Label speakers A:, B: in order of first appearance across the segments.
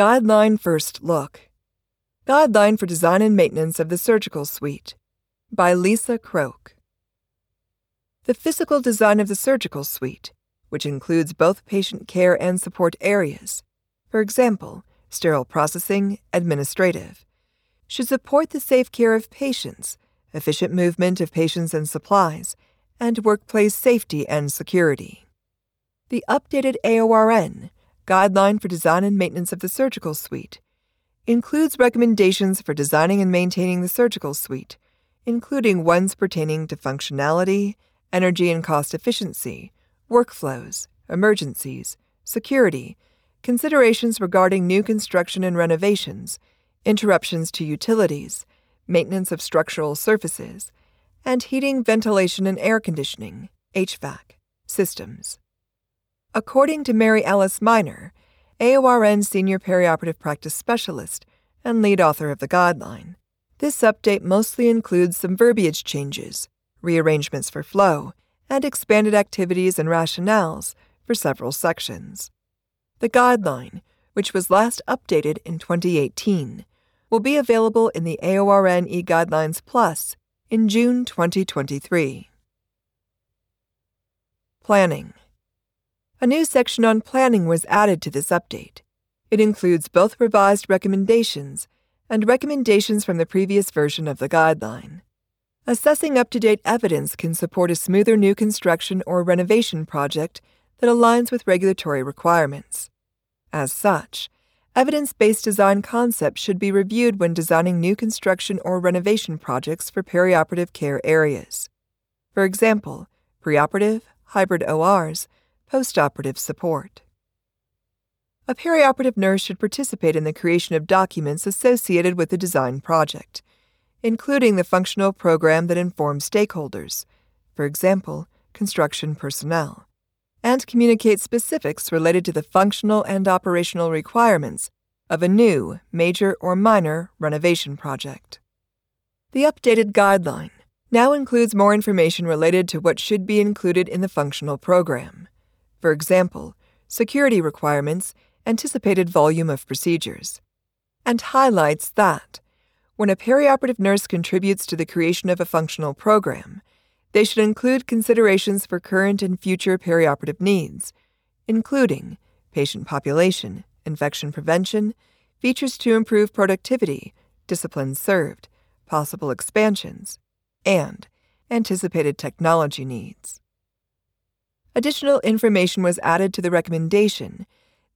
A: Guideline First Look Guideline for Design and Maintenance of the Surgical Suite by Lisa Croke. The physical design of the surgical suite, which includes both patient care and support areas, for example, sterile processing, administrative, should support the safe care of patients, efficient movement of patients and supplies, and workplace safety and security. The updated AORN, Guideline for Design and Maintenance of the Surgical Suite, includes recommendations for designing and maintaining the surgical suite, including ones pertaining to functionality, energy and cost efficiency, workflows, emergencies, security, considerations regarding new construction and renovations, interruptions to utilities, maintenance of structural surfaces, and heating, ventilation, and air conditioning HVAC systems. According to Mary Alice Miner, AORN Senior Perioperative Practice Specialist and lead author of the guideline, this update mostly includes some verbiage changes, rearrangements for flow, and expanded activities and rationales for several sections. The guideline, which was last updated in 2018, will be available in the AORN eGuidelines Plus in June 2023. Planning A new section on planning was added to this update. It includes both revised recommendations and recommendations from the previous version of the guideline. Assessing up to date evidence can support a smoother new construction or renovation project that aligns with regulatory requirements. As such, evidence based design concepts should be reviewed when designing new construction or renovation projects for perioperative care areas. For example, preoperative, hybrid ORs, postoperative support. A perioperative nurse should participate in the creation of documents associated with the design project, including the functional program that informs stakeholders, for example, construction personnel and communicate specifics related to the functional and operational requirements of a new, major, or minor renovation project. The updated guideline now includes more information related to what should be included in the functional program. For example, security requirements, anticipated volume of procedures, and highlights that when a perioperative nurse contributes to the creation of a functional program, they should include considerations for current and future perioperative needs, including patient population, infection prevention, features to improve productivity, disciplines served, possible expansions, and anticipated technology needs. Additional information was added to the recommendation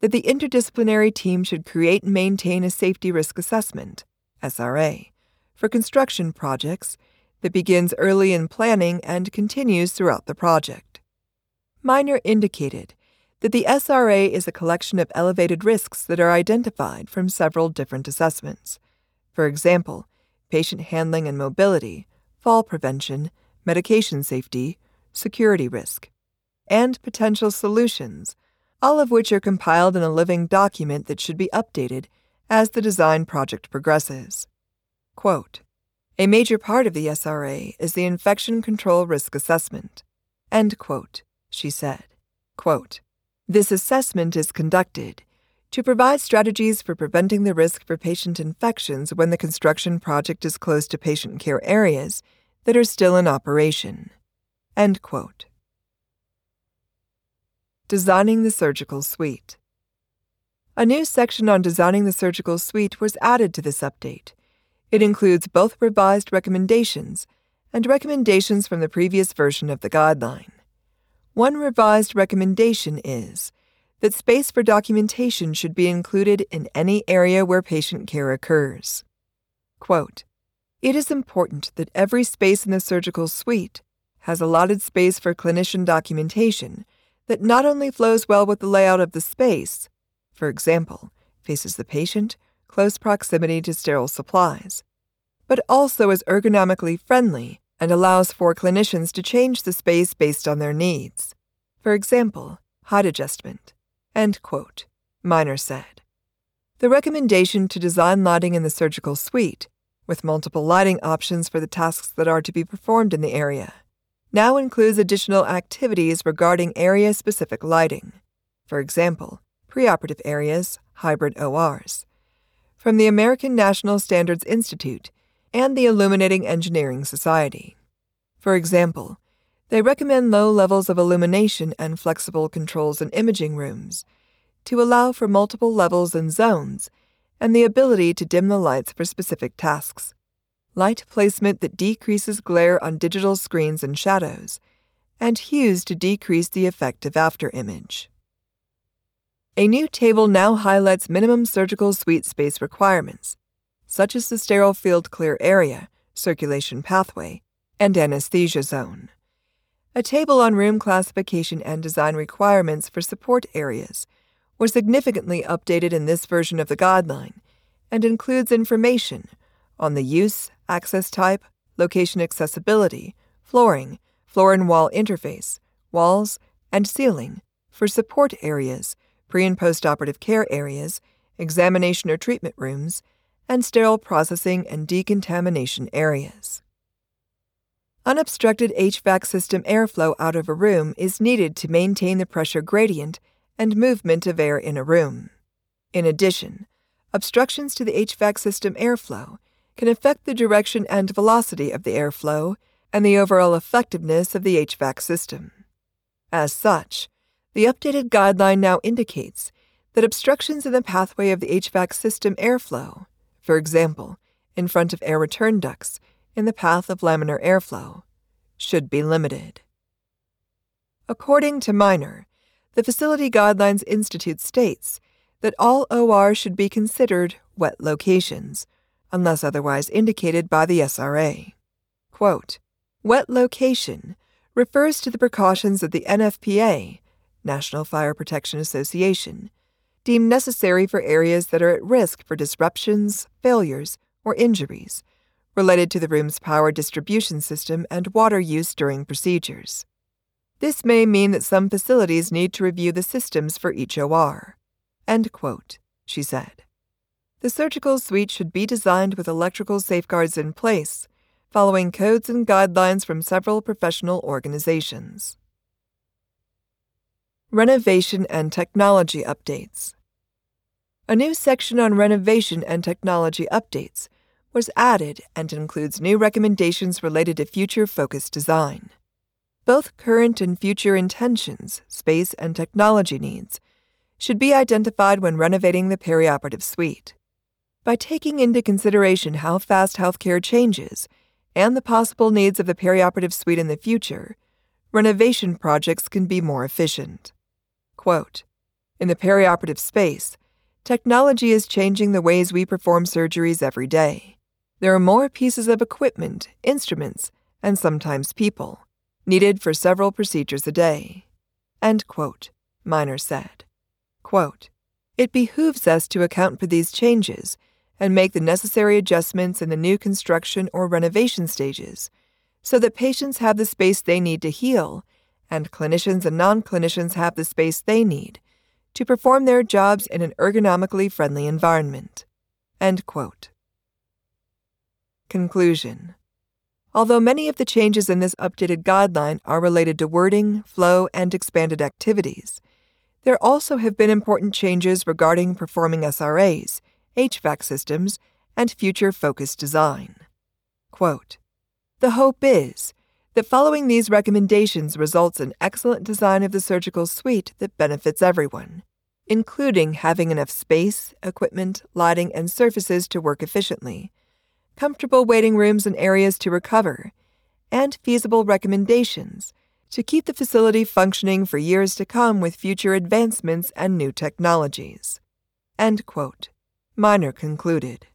A: that the interdisciplinary team should create and maintain a safety risk assessment, SRA, for construction projects that begins early in planning and continues throughout the project. Miner indicated that the SRA is a collection of elevated risks that are identified from several different assessments. For example, patient handling and mobility, fall prevention, medication safety, security risk, and potential solutions, all of which are compiled in a living document that should be updated as the design project progresses. Quote, a major part of the SRA is the infection control risk assessment. End quote, she said. Quote, this assessment is conducted to provide strategies for preventing the risk for patient infections when the construction project is close to patient care areas that are still in operation. End quote. Designing the Surgical Suite. A new section on designing the surgical suite was added to this update it includes both revised recommendations and recommendations from the previous version of the guideline. One revised recommendation is that space for documentation should be included in any area where patient care occurs. Quote, it is important that every space in the surgical suite has allotted space for clinician documentation that not only flows well with the layout of the space, for example, faces the patient close proximity to sterile supplies, but also is ergonomically friendly and allows for clinicians to change the space based on their needs. For example, height adjustment. End quote, Miner said. The recommendation to design lighting in the surgical suite, with multiple lighting options for the tasks that are to be performed in the area, now includes additional activities regarding area specific lighting. For example, preoperative areas, hybrid ORs, from the American National Standards Institute and the Illuminating Engineering Society. For example, they recommend low levels of illumination and flexible controls in imaging rooms to allow for multiple levels and zones and the ability to dim the lights for specific tasks. Light placement that decreases glare on digital screens and shadows, and hues to decrease the effect of afterimage. A new table now highlights minimum surgical suite space requirements, such as the sterile field clear area, circulation pathway, and anesthesia zone. A table on room classification and design requirements for support areas was significantly updated in this version of the guideline and includes information on the use, access type, location accessibility, flooring, floor and wall interface, walls, and ceiling for support areas, pre and post operative care areas, examination or treatment rooms, and sterile processing and decontamination areas. Unobstructed HVAC system airflow out of a room is needed to maintain the pressure gradient and movement of air in a room. In addition, obstructions to the HVAC system airflow can affect the direction and velocity of the airflow and the overall effectiveness of the HVAC system. As such, the updated guideline now indicates that obstructions in the pathway of the HVAC system airflow, for example, in front of air return ducts, in the path of laminar airflow should be limited. According to Miner, the Facility Guidelines Institute states that all ORs should be considered wet locations, unless otherwise indicated by the SRA. Quote, wet location refers to the precautions that the NFPA, National Fire Protection Association, deem necessary for areas that are at risk for disruptions, failures, or injuries related to the room's power distribution system and water use during procedures. This may mean that some facilities need to review the systems for each OR. End quote, she said. The surgical suite should be designed with electrical safeguards in place, following codes and guidelines from several professional organizations. Renovation and Technology Updates A new section on renovation and technology updates was added and includes new recommendations related to future focused design. Both current and future intentions, space, and technology needs should be identified when renovating the perioperative suite. By taking into consideration how fast healthcare changes and the possible needs of the perioperative suite in the future, renovation projects can be more efficient. Quote, in the perioperative space, technology is changing the ways we perform surgeries every day. There are more pieces of equipment, instruments, and sometimes people needed for several procedures a day. End quote, Miner said. Quote, it behooves us to account for these changes and make the necessary adjustments in the new construction or renovation stages so that patients have the space they need to heal and clinicians and non clinicians have the space they need to perform their jobs in an ergonomically friendly environment. Conclusion Although many of the changes in this updated guideline are related to wording, flow, and expanded activities, there also have been important changes regarding performing SRAs, HVAC systems, and future focused design. Quote, the hope is that following these recommendations results in excellent design of the surgical suite that benefits everyone, including having enough space, equipment, lighting, and surfaces to work efficiently comfortable waiting rooms and areas to recover, and feasible recommendations to keep the facility functioning for years to come with future advancements and new technologies. End quote. Miner concluded.